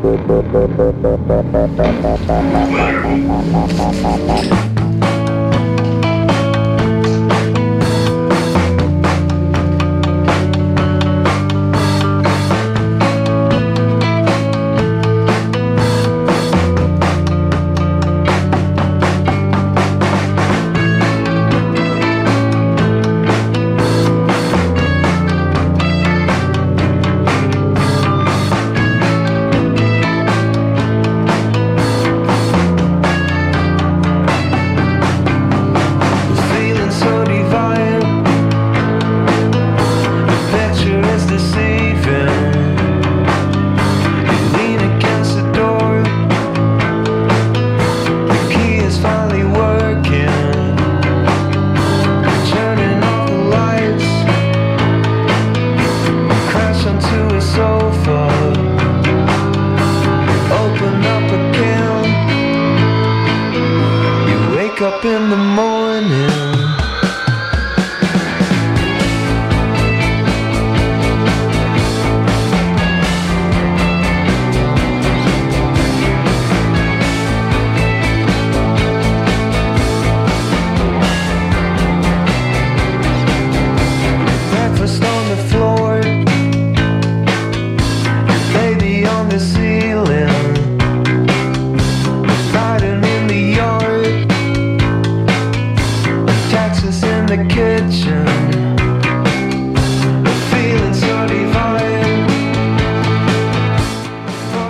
Clear.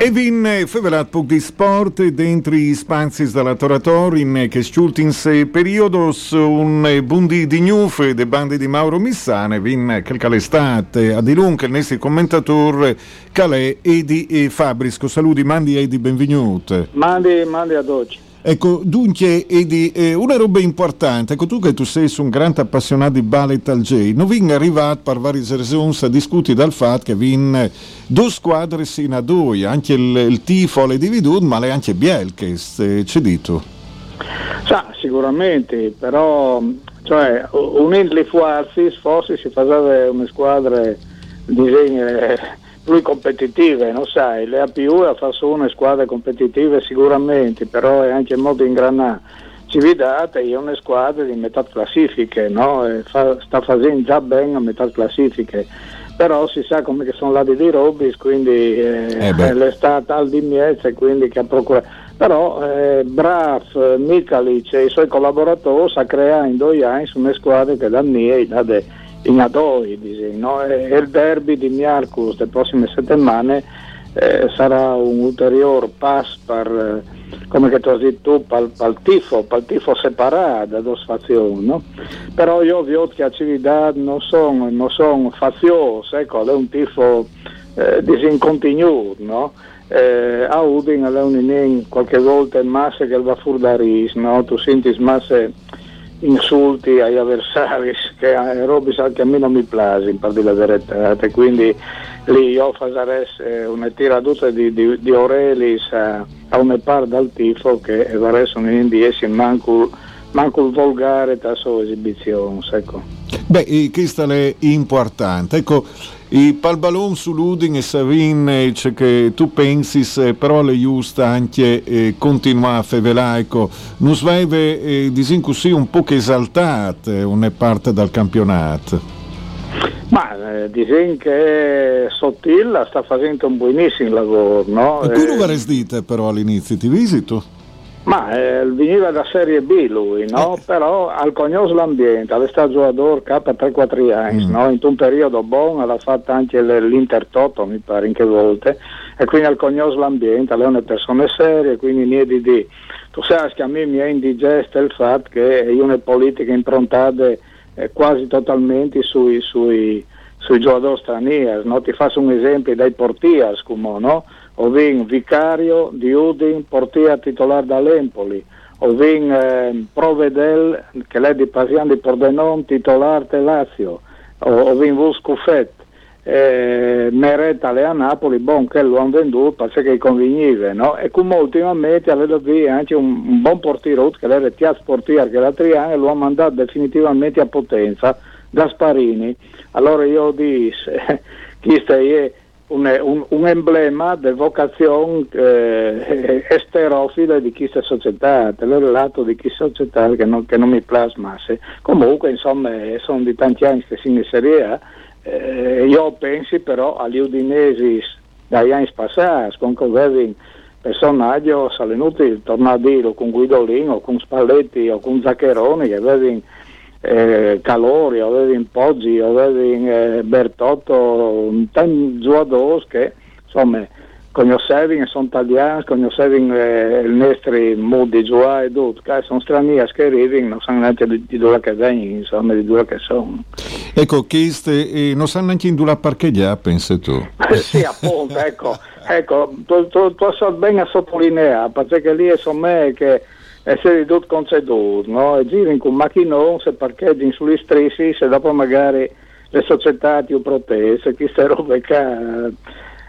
E vin fevelat puc di sport dentro i spazi della Toratorin che stultins periodos un bundi di gnuf de bande di Mauro Missane vin quel calestate a di lungo il nostro commentatore Calè Edi e Fabrisco. Saluti mandi Edi benvenuti Mandi, mandi ad oggi. Ecco, dunque, Edi, eh, una roba importante, ecco tu che tu sei un grande appassionato di ballet al J, non vin arrivato per varie ragioni a discutere dal fatto che vin due squadre sino a due, anche il, il tifo le dividute, ma le anche Bielkes, eh, c'è dito. Sa, sicuramente, però cioè, unendo le forze forse si faceva una squadra disegno, più competitive, non sai, le APU fa solo una squadra competitiva sicuramente, però è anche molto ingranata. Cividate è una squadra di metà classifiche, no? E fa- sta facendo già bene a metà classifiche, però si sa come che sono lati di Robis, quindi eh, Eh l'estate al di Miezza, quindi che ha procurato. Però eh, Braf, Mikalic e i suoi collaboratori sa creare in due anni una squadra che da Nie da de, in adoi, no? e, il derby di Miarcus le prossime settimane eh, sarà un ulteriore passo per, eh, come che tu hai detto tu, il tifo, il tifo separato da due fazioni, no? Però io vi ho che a Cividad non sono, non sono fazioso, ecco, è un tifo eh, disincontinuo, no? Eh, a Udin è un qualche volta in massa che va fuori da ris, no? Tu senti masse insulti agli avversari che a robe sa che a me non mi piace in parte la verità e quindi lì io farei una tiraduta di, di, di Aurelis a, a una parte dal tifo che vorrei sono in indiesi manco, manco il volgare da sua esibizione ecco. Beh, eh, questa è importante. Ecco, i palballon sull'Udin e Savin eh, che tu pensi, eh, però le giusta anche eh, continuare a fevelare, ecco, non sveve eh, disin così un po' che esaltate una parte dal campionato. Ma eh, dicono che Sottilla sta facendo un buonissimo lavoro, no? E tu Eh, non avresti dite però all'inizio, ti visito? Ma eh, veniva da Serie B lui, no? Eh. Però al cognos l'ambiente, stato giocatore K3-4 anni, Mm. no? In un periodo buono, l'ha fatto anche l- l'Intertoto, mi pare, in che volte, e quindi al cognos l'ambiente, lei è una persona seria, quindi niente di... Tu sai che a me mi è indigesto il fatto che è una politica improntata eh, quasi totalmente sui, sui, sui giocatori stranieri, no? Ti faccio un esempio dai portiers, come no? Ovin Vicario di Udin, portiere titolare dall'Empoli, Ovin eh, Provedel, che lei di Pasian di Pordenon, titolare del Lazio, Ovin Vuscuffet, eh, Meretta a Napoli, bon che lo hanno venduto perché conveniva, no? E come ultimamente aveva via anche un, un buon portiere che era Tiaz Portier che da tre anni lo ha mandato definitivamente a Potenza, Gasparini. Allora io disse, questo è un, un, un emblema di vocazione eh, esterofila di questa società, del lato di questa società che non, che non mi plasmasse. Comunque, insomma, eh, sono di tanti anni che si in A, eh, io penso però agli udinesi dagli anni passati, con avevi personaggi, sono venuti, torno a dire, con Guidolino, con Spalletti o con Zaccheroni, che avevano eh, Calori, avevano Poggi, avevano eh, Bertotto, tanti giocatori che insomma conoscevano, sono italiani, conoscevano eh, il nostro modo di giocare e tutto, che sono stranieri che arrivano, non sanno neanche di, di dove che vengono, insomma, di dove che sono. Ecco, queste eh, non sanno neanche in dove parcheggiare, pensi tu. sì, appunto, ecco, ecco tu, tu, tu sai bene a sottolineare, perché lì insomma è che essere tutto conceduto, no? E giri con macchinone, se parcheggi sugli strissi, se dopo magari le società ti proteste, queste robe che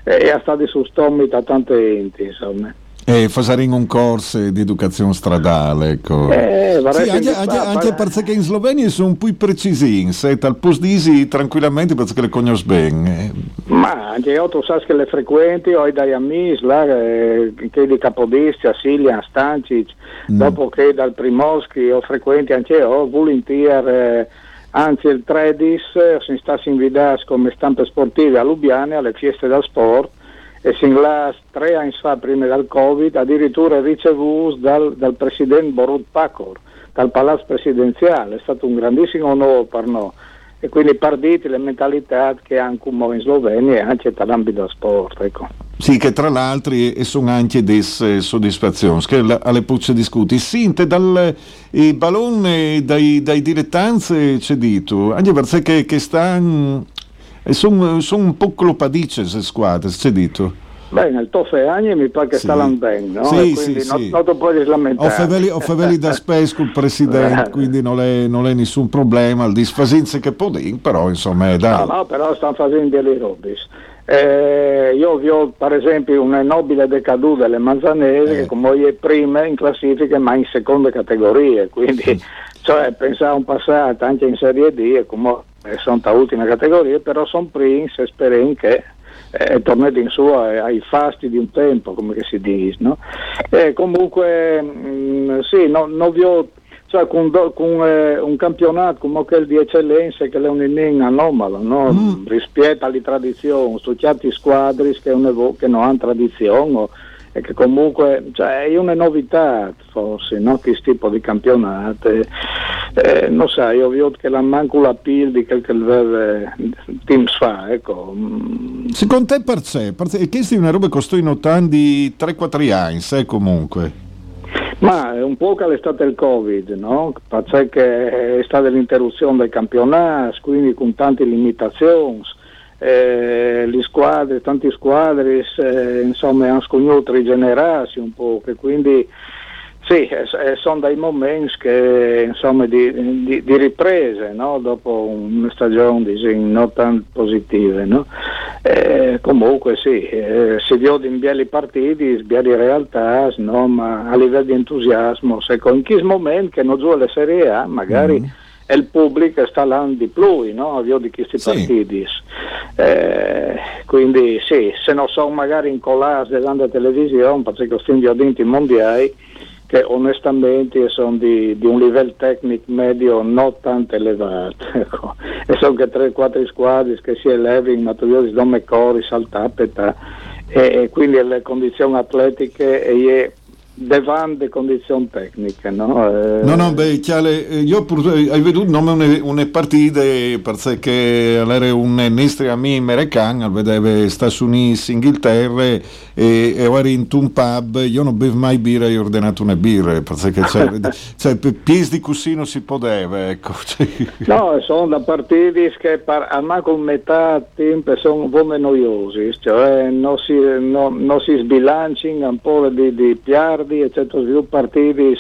eh, è stati su stomi da tante enti, insomma. E fare un corso di educazione stradale, ecco. Eh, Sì, anche, anche- anche perché in Slovenia sono un po' precisi, tal posto disi tranquillamente perché le conosci bene. Ma anche io tu sai che le frequenti, ho dai amici, là, eh, che di Capodistria, Silian, Stancic, dopo che dal Primoschi ho frequenti anche io, volentieri, eh, anzi il 13, eh, si sta invitati come stampe sportive a Lubiane alle feste del sport e sin là tre anni fa, prima del Covid, addirittura ricevuto dal, dal presidente Borut Pacor, dal palazzo presidenziale, è stato un grandissimo onore per noi e quindi partiti le mentalità che anche un po' in Slovenia e anche nell'ambito sport. Ecco. Sì, che tra l'altro sono anche delle soddisfazioni, che alle puzze discuti. Sinte dal ballone dai, dai dilettanze c'è dito, anche perché che stanno sono son un po' clopadice le squadre, c'è dito. Beh, nel Toffe anni mi pare che Sì. sta bene, no? Sì, e sì, sì. non puoi lamentare. Ho faveli, da spes col presidente, quindi non è, non è nessun problema, il disfasinze che può dire, però insomma è da... No, no, però stanno facendo delle robis. Eh, io vi ho per esempio un nobile decadù delle Manzanese Eh. che come è prima in classifica ma in seconde categorie, quindi cioè, pensare un passato anche in Serie D e come eh, sono da ultima categoria, però sono primi e speriamo che eh, tornate in su ai, ai fasti di un tempo, come che si dice, no? Eh, comunque, mh, sì, no, non vi ho cioè con, con, eh, un campionato come quello di eccellenza che è un inning anomalo no? rispetto alle tradizioni su certi squadri che, che non hanno tradizione o- e che comunque cioè, è una novità forse no? questo tipo di campionato eh, eh, non so io vedo che la manco la PIL di quel che teams fa ecco Mm, Secondo te per sé? Perché questa è una roba che costano tanti 3-4 anni, sai comunque. Ma è un po' che è stato il Covid, no? Perché è stata l'interruzione del campionato, quindi con tante limitazioni. Eh, le squadre, tanti squadre, eh, insomma, hanno scognuto rigenerarsi un po', che quindi sì, eh, sono dei momenti che, insomma, di, di- di riprese no? dopo una stagione diciamo, non tanto positive. No? Eh, comunque sì, eh, si vede in bieli partiti, in bieli realtà, no? ma a livello di entusiasmo, se in questo momento che non gioca la Serie A, magari è il pubblico sta là di più, no? a di questi Sì. partiti. Eh, quindi sì, se non sono magari in collage alla televisione, perché questi ingredienti mondiali che onestamente sono di, di un livello tecnico medio non tanto elevato ecco. e sono che 3-4 squadre che si elevano in materia di nome cori, saltapeta e, e quindi le condizioni atletiche e davanti condizioni tecniche. No, eh, no, no beh, chiale, eh, io pur, eh, hai veduto nome une, une partite perché era un nostro amico americano, vedeva Stati Uniti, Inghilterra e, e ero in un pub, io non bevo mai birra, io ho ordinato una birra, perché cioè, cioè, pies di così non si poteva, ecco. no, sono da partiti che par- a manco metà tempo sono noiosi, cioè non si, no, non si sbilanciano un po' di, di piardi, eccetera, più partiti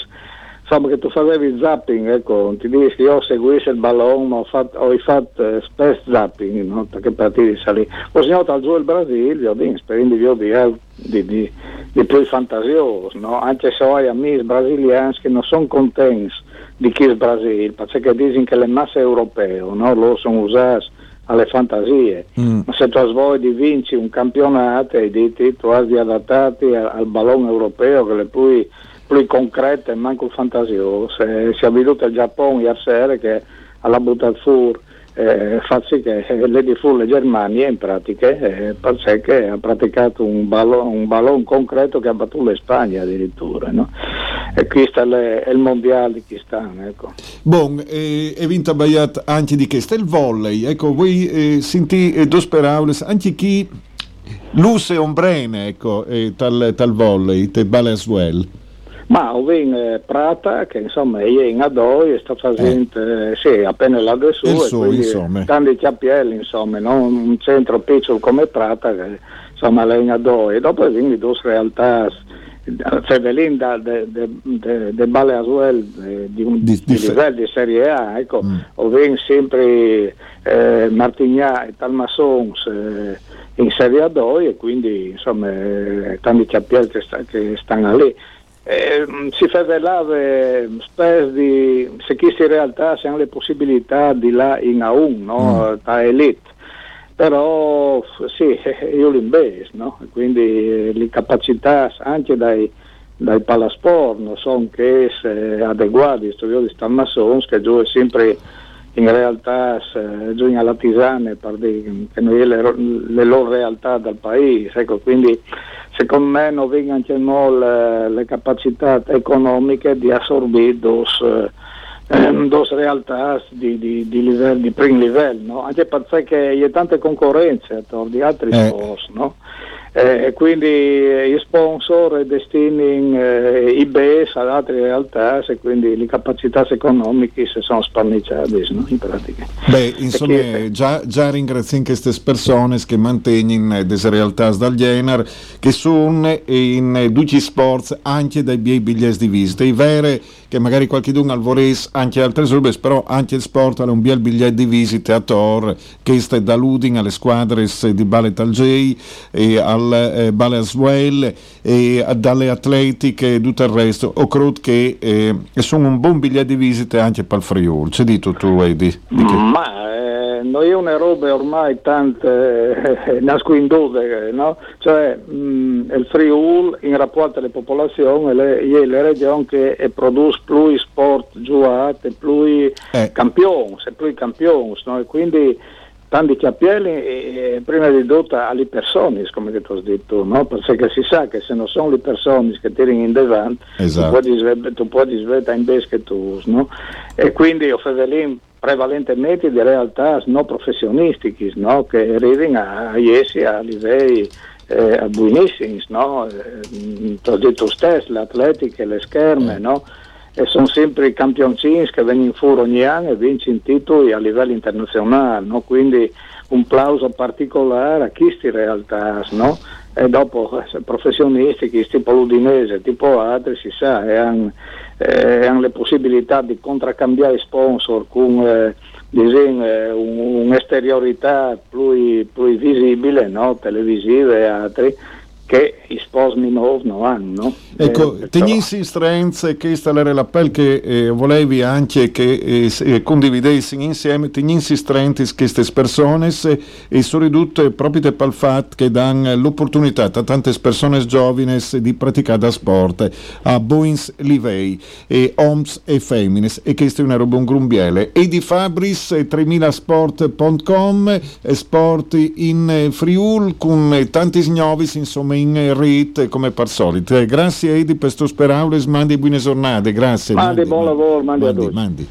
insomma che tu facevi zapping, ecco, ti dici che io seguisco il ballone, ma ho fatto, ho fatto eh, spesso zapping, no? perché partiti salì. Ho segnato al giù il Brasile, ho detto, sperando di, di, di, di più fantasioso, no? anche se ho amici brasiliani che non sono contenti di chi è il Brasile, perché dicono che le masse europee no? lo sono usate alle fantasie, mm. ma se tu di vinci un campionato e dici tu hai adattati al, al ballone europeo che le puoi più concrete e manco fantasiose. Si è venuto il Giappone ieri sera che alla buttato fuori eh, fa sì che le di fu le Germania in pratica eh, perché ha praticato un ballone, un ballone concreto che ha battuto le Spagna addirittura no? e questo è, il mondiale di Kistan ecco. Eh, e vinto Bayat anche di questo il volley ecco voi eh, sentite eh, due parole anche chi luce ombrene ecco eh, tal, tal volley te bale well ma ho in eh, Prata che insomma è in Adoi e sta facendo eh. sì, appena là del su, su insomma. tanti chiappielli insomma no? un centro piccolo come Prata che insomma è in Adoi e dopo quindi due realtà Fevelin da de, de, de, de Bale Asuel di un di, di, livello di Serie A ecco, mm. o ven sempre eh, Martignà e Talmassons eh, in Serie A2 e quindi insomma eh, tanti chiappielli che, sta, che stanno lì eh, si fa velare spesso di, se queste realtà hanno le possibilità di là in A1, no? mm. da elite, però sì, io l'invest, no? quindi eh, le capacità anche dai, dai palasport non sono che adeguate, io di Stammassons che giù è sempre in realtà eh, giù alla Tisane per dire che noi le, le loro realtà del paese, ecco, quindi secondo me non vengono anche le, le, capacità economiche di assorbire dos, eh, dos realtà di, di, di, livello, di primo livello, no? anche perché c'è tante concorrenze di altri eh. sport, no? Eh, quindi eh, i sponsor destinano eh, i BES ad altre realtà e quindi le capacità economiche si sono spanniciate no? in pratica. Beh, insomma, che, già, già ringraziamo queste persone che mantengono queste realtà dal genere che sono in tutti sport anche dai biglietti di visita. È vero che magari qualcuno al voresse anche altre surbe, però anche il sport ha un bel biglietto di visita a Tor che sta da Luding alle squadre di Ballet Algei e al eh, Baleswell e dalle atletiche e tutto il resto. Ho credo che eh, sono un buon biglietto di visita anche per il Friuli. C'è di tutto, Edi? Ma eh, non è una roba ormai tanto eh, nascondute, no? Cioè mh, mm, il Friuli in rapporto alle popolazioni le, è la regione che produce più sport giocato, più eh. campioni, più campioni, no? E quindi tanti capelli e, prima di tutto alle persone, come tu hai detto, no? perché si sa che se non sono le persone che tirano in davanti, esatto. tu puoi svelare in che tu, no? E quindi io facevo prevalentemente di realtà non professionistiche, no? che arrivano a, a essi a livelli eh, buonissimi, no? Eh, hai detto stesso, l'atletica, le scherme, no? E sono sempre i campioncini che vengono fuori ogni anno e vincono titoli a livello internazionale, no? quindi un plauso particolare a queste realtà, no? e dopo eh, professionisti, tipo l'Udinese, tipo altri, si sa, e hanno, eh, hanno le possibilità di contraccambiare sponsor con eh, eh, un'esteriorità più, più visibile, no? televisive e altri che i sposi minori non hanno. Ecco, eh, tenissi strenze, questa era l'appello che eh, volevi anche che eh, eh condividessi insieme, tenissi strenti queste persone e sono ridotte proprio per il fatto che danno l'opportunità a tante persone giovani di praticare sport a Boins Livei e Oms e Femines e questo è una roba un grumbiele. E di Fabris 3000sport.com sport in Friul con tanti snovis insomma in rete come per solito. Eh, grazie Edi per questo speraules, mandi buone giornate, grazie. Mandi, buon lavoro, mandi a tutti. mandi.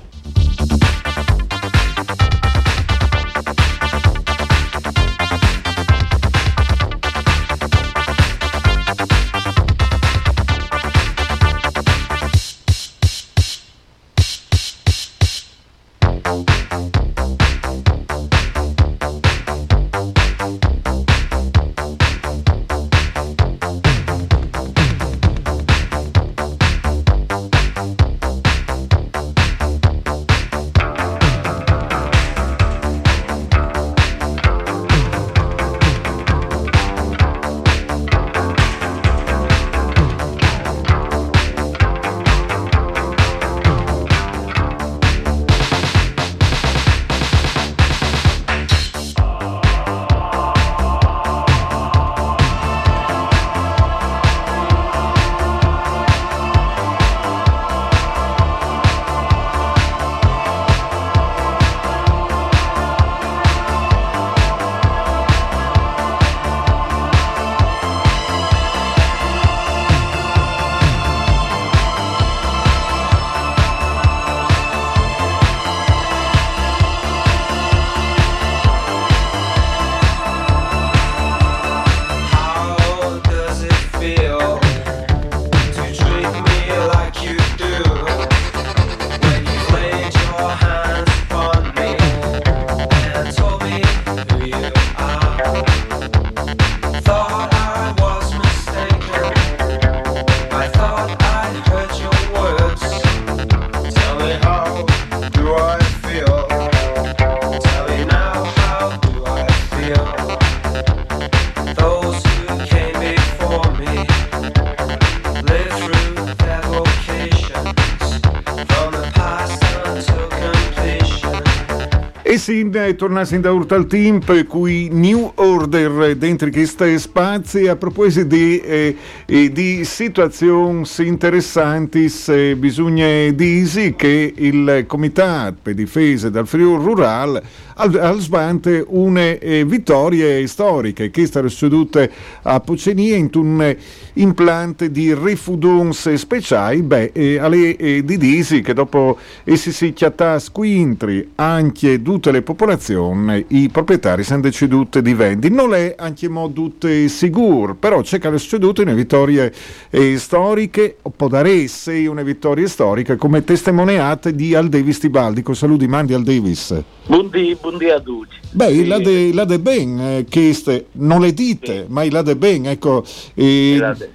E sin eh, tornassi da Urtal Team per cui New Order dentro questi spazi a proposito di, eh, eh, di situazioni interessanti eh, bisogna dire che il Comitato per difesa dal Friuli Rural al, al svante une eh, vittorie storiche che sono sedute a Pocenia in un eh, implante di refudons speciali beh, eh, alle eh, di disi che dopo essi si chiattà squintri anche tutte le popolazioni i proprietari sono deceduti di vendi non è anche in modo tutte sicuro però c'è che le succedute una vittorie eh, storiche o può dare essere una vittoria storica come testimoniate di Al Davis Tibaldi saluti mandi Al Davis Buondì, buondì a tutti. Beh, Sì. la de, la de ben, eh, che ste- non le dite, ma la de ben, ecco, eh, La de-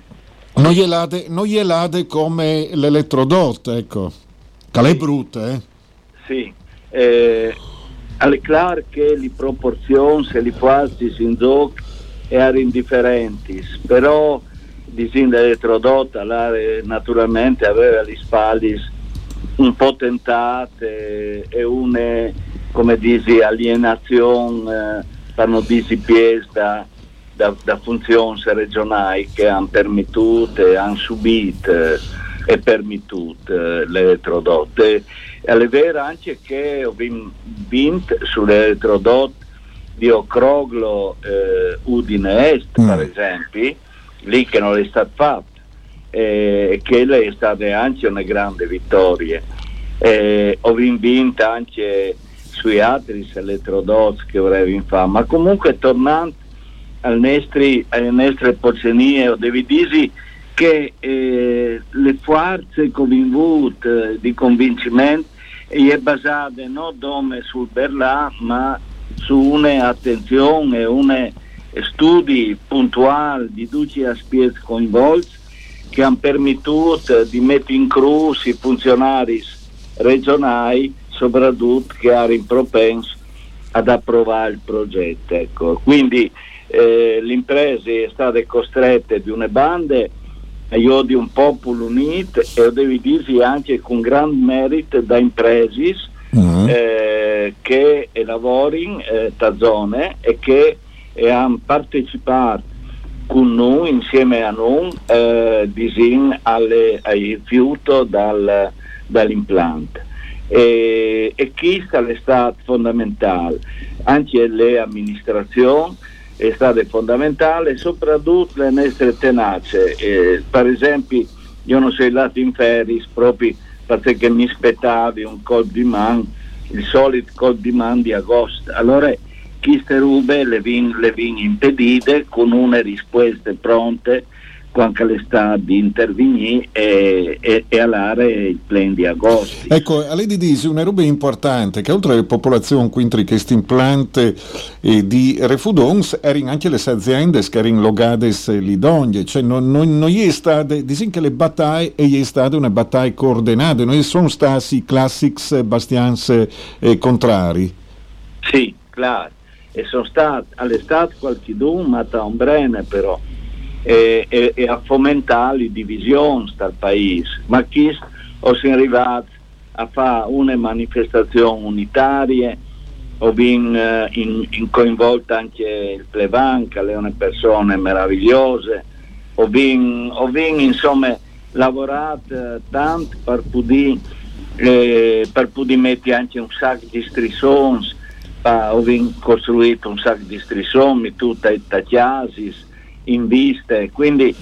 non glielate, non glielate come l'elettrodot, ecco, che è brutta, eh. Sì, eh, è chiaro che le proporzioni e le forze in gioco erano indifferenti, però disinda elettrodotta là, eh, naturalmente aveva le spalle un po' tentate e una, come dici, alienazione eh, non dire pies da, da, da funzioni regionali che hanno permesso, hanno subito e permesso eh, l'elettrodotte. E è vero anche che ho vin- vinto sull'elettrodotte di Ocroglo eh, Udine Est, per esempio, lì che non è stato fatto e che è stata anche una grande vittoria. Eh, ho vinto anche sui altri elettrodots che vorrei fare, ma comunque tornando al nostri, alle nostre pozzenie, o devi dire che eh, le forze convinute eh, di convincimento è basate non dome sul Berlà, ma su un'attenzione e un studi puntuali di tutti gli aspetti coinvolti che hanno permesso di mettere in cruz i funzionari regionali, soprattutto che erano propensi ad approvare il progetto. Ecco. Quindi eh, le imprese state costrette di una bande io di un popolo unito e devi dirsi anche con gran merito da imprese eh, che lavorano eh, da zone e che eh, hanno partecipato con noi, insieme a noi, eh, disin alle, ai rifiuti dal, dall'impianto. E, e questo è stato fondamentale, anche le amministrazioni è stato fondamentale, soprattutto le nostre tenace. Eh, per esempio, io non sono andato in Ferris proprio perché mi aspettavi un col di man, il solito col di man di agosto. Allora, queste rube le vin, le vin impedite con una risposte pronte quando le sta di intervenire e, e, e all'area il plan di agosto. Ecco, a lei di una roba importante che oltre alle popolazioni quindi questo implante eh, di refudons erano anche le aziende che erano logate lì donde, cioè non, non, non è stata, dicono che le battaglie è stata una battaglia coordinata, non sono stati classics abbastanza eh, contrari. Sì, claro, e sono stati all'estate qualche ma da un brene però e, e, e a fomentare le divisioni dal paese. Ma chi è arrivato a fare una manifestazione unitaria ho bin, eh, in, anche il Plevan, che è una persone meravigliose, ho bin insomma lavorato eh, tanto per poter, eh, per poter mettere anche un sacco di strisons, ho costruito un sacco di strisoni, tutte le tagliasis, in viste, quindi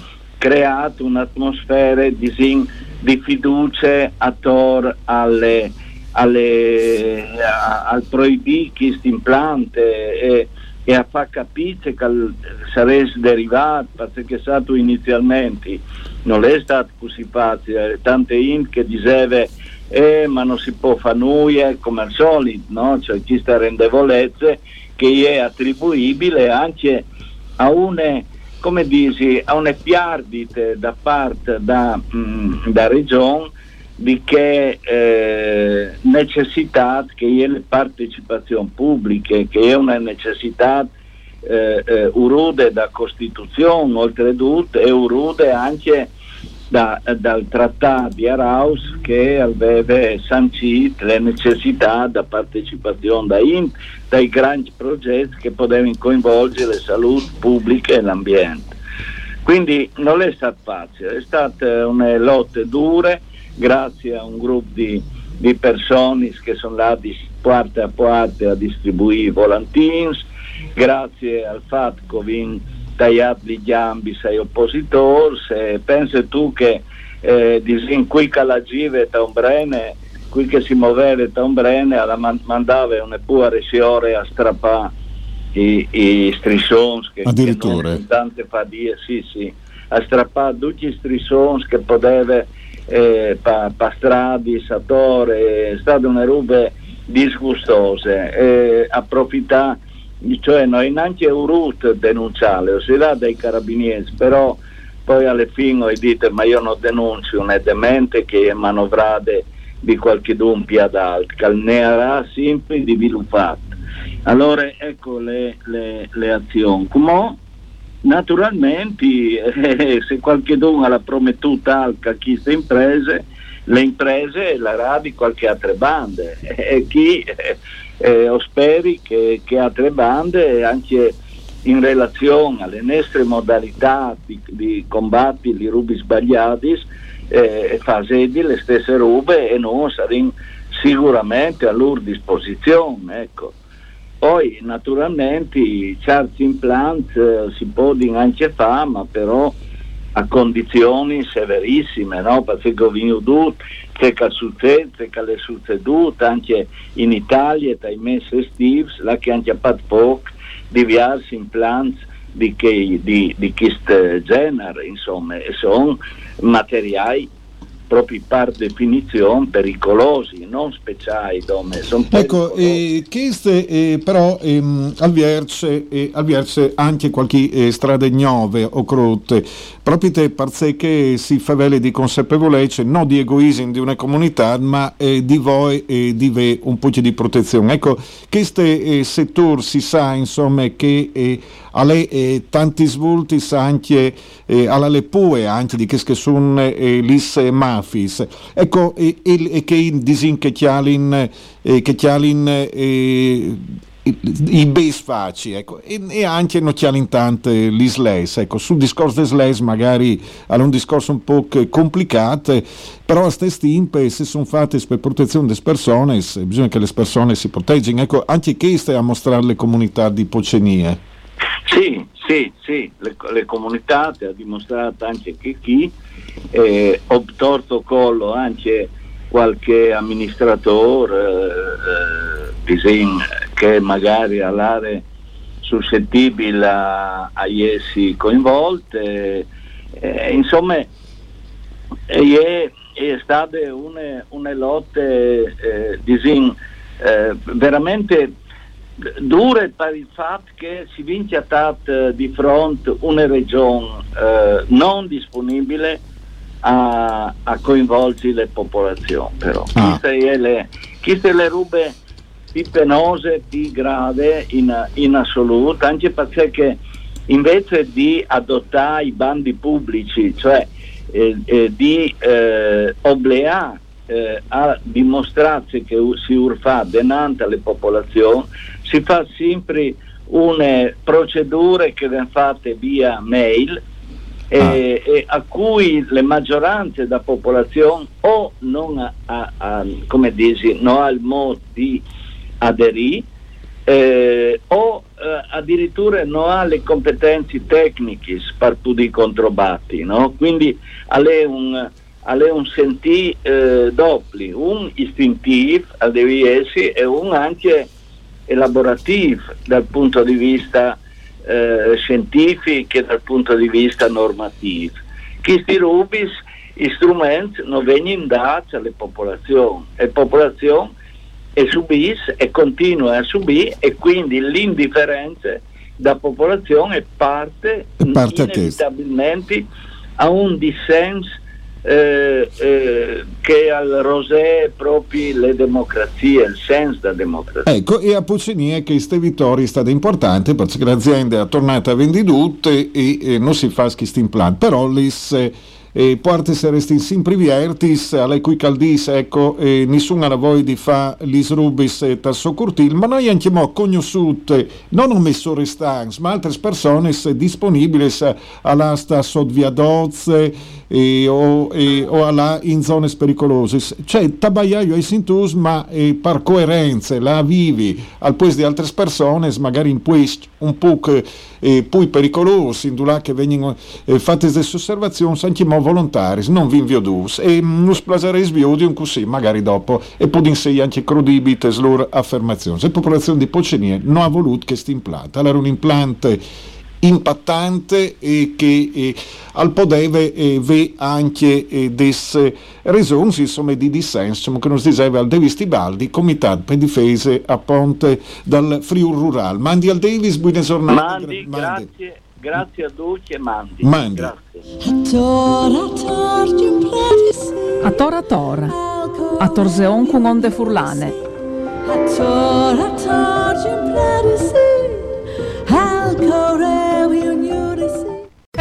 creato un'atmosfera di, di fiducia attorno alle, alle, a, al proibire questo implante e, e, a far capire che sarebbe derivato perché è stato inizialmente non è stato così facile tante in che diceva eh, ma non si può fare nulla come al solito no? cioè questa rendevolezza che è attribuibile anche a una come dici, a una piardite da parte da, mh, da regione di che eh, necessità che è la partecipazione pubblica, che è una necessità eh, eh, urude da Costituzione, oltretutto, e urude anche da, dal trattato di Araus che aveva sancito le necessità da partecipazione da in, dai grandi progetti che potevano coinvolgere la salute pubblica e l'ambiente. Quindi non è stato facile, è stata una lotta dura grazie a un gruppo di, di persone che sono andati parte a parte a distribuire volantini, grazie al fatto che tagliato gli gambi sei oppositori, se pensi tu che eh, in qui che la give da un brene, qui che si muoveva da un brene, alla man- mandava una pura resiore a strappare i, i strisons che, addirittura. che tante fa dire, sì sì, a strappare tutti i strisons che poteva eh, pa, pa stradi, satore, è stata una roba disgustosa, eh, approfittare cioè noi neanche urut denunciare, si dà dai carabinieri, però poi alla fine dite ma io non denuncio un demente che è manovrate di qualche dumpia ad che ne avrà sempre sviluppato. Allora ecco le, le, le azioni. Come naturalmente eh, se qualcuno ha promettuto a queste imprese, le imprese la di qualche altra banda e chi eh, eh, speri che, che, altre bande anche in relazione alle nostre modalità di, di combattere i rubi sbagliati eh, fasedi le stesse rube e non saremo sicuramente a loro disposizione ecco. poi naturalmente certi implanti eh, si può anche fare ma però a condizioni severissime no? perché ho venuto che è successo, che è succeduto anche in Italia dai mesi estivi, là che anche fatto poco diversi implants di, che, di, di questo genere, insomma, e sono materiali proprio per definizione pericolosi, non speciali. Dome, ecco, eh, queste eh, però ehm, al Vierce, eh, anche qualche eh, strade nuove o crotte, proprio perché si favele di consapevolezza, non di egoismo di una comunità, ma eh, di voi e di ve un po' di protezione. Ecco, questo eh, settore si sa insomma che alle eh, tanti svolti anche eh, alla lepue anche di che sono eh, lis mafis ecco e, e, che disin che chialin eh, che chialin eh, i base facci ecco, e, e, anche non chialin tante l'isles ecco, sul discorso dell'isles magari è un discorso un po' complicato però a stesse impe se sono fatte per protezione delle persone bisogna che le persone si proteggano ecco, anche questo è a mostrare le comunità di Pocenie sì, sì, sì, le, le comunità ha dimostrato anche che chi eh, obtorto collo anche qualche amministratore eh, che magari all'area suscettibile a, a essi coinvolte eh, insomma è, è state une, une lotte eh, disin, eh, veramente dure per il fatto che si vince a di fronte una regione eh, non disponibile a, a coinvolgere le popolazioni però Ah. le, queste le rube più penose, più grave in, in assoluto anche perché invece di adottare i bandi pubblici cioè eh, eh, di eh, obbligare eh, a dimostrarsi che si urfa denante alle popolazioni, si fa sempre une procedure che vengono fatte via mail e, e a cui le maggioranze della popolazione o non ha, ha- ha- come dici, non ha il modo di aderire eh, o eh, addirittura non ha le competenze tecniche per poter controbattere, no? quindi ha un, un sentì eh, doppio, un istintivo al deve essere e un anche elaborativo dal punto di vista eh, scientifico e dal punto di vista normativo. Questi rubis, gli strumenti non vengono dati alle popolazioni e le popolazioni e subisce e continua a subire e quindi l'indifferenza da popolazione parte, parte inevitabilmente a un dissenso eh, eh, che al rosè proprio le democrazie, il senso della democrazia. Ecco, e a Puccini è che queste vittorie è stata importante perché l'azienda è tornata a vendite e, e non si fa questi implant, però le eh, porte saresti sempre viertis, alle cui caldis, ecco, eh, nessuno ha voglia di fare gli rubis e tasso curtil, ma noi anche mo conosciute, non ho messo restanze, ma altre persone disponibili alla sta sotviadozze e, o, e, o alla in zone pericolose. Cioè, tabaiaio ai sintus, ma eh, per coerenza la vivi al posto di altre persone, magari in posti un po' eh, più pericolosi, in là che vengono eh, fatte queste osservazioni, anche mo volontari, non vi invio dus. E non splaserei sviodium così, magari dopo, e poi insegni anche crodibite loro affermazioni. La popolazione di Pocenie non ha voluto che sti implante. Allora un implante impattante e che eh, al podeve eh, ve anche eh, desse ragioni insomma di dissenso come nos diceva al Davis Tibaldi comitato per difesa a ponte dal Friul Rural mandi al Davis buona giornata Mandi, mandi. grazie, grazie a tutti e mandi. Mandi. Grazie. A tora tora. A torzeon con onde furlane.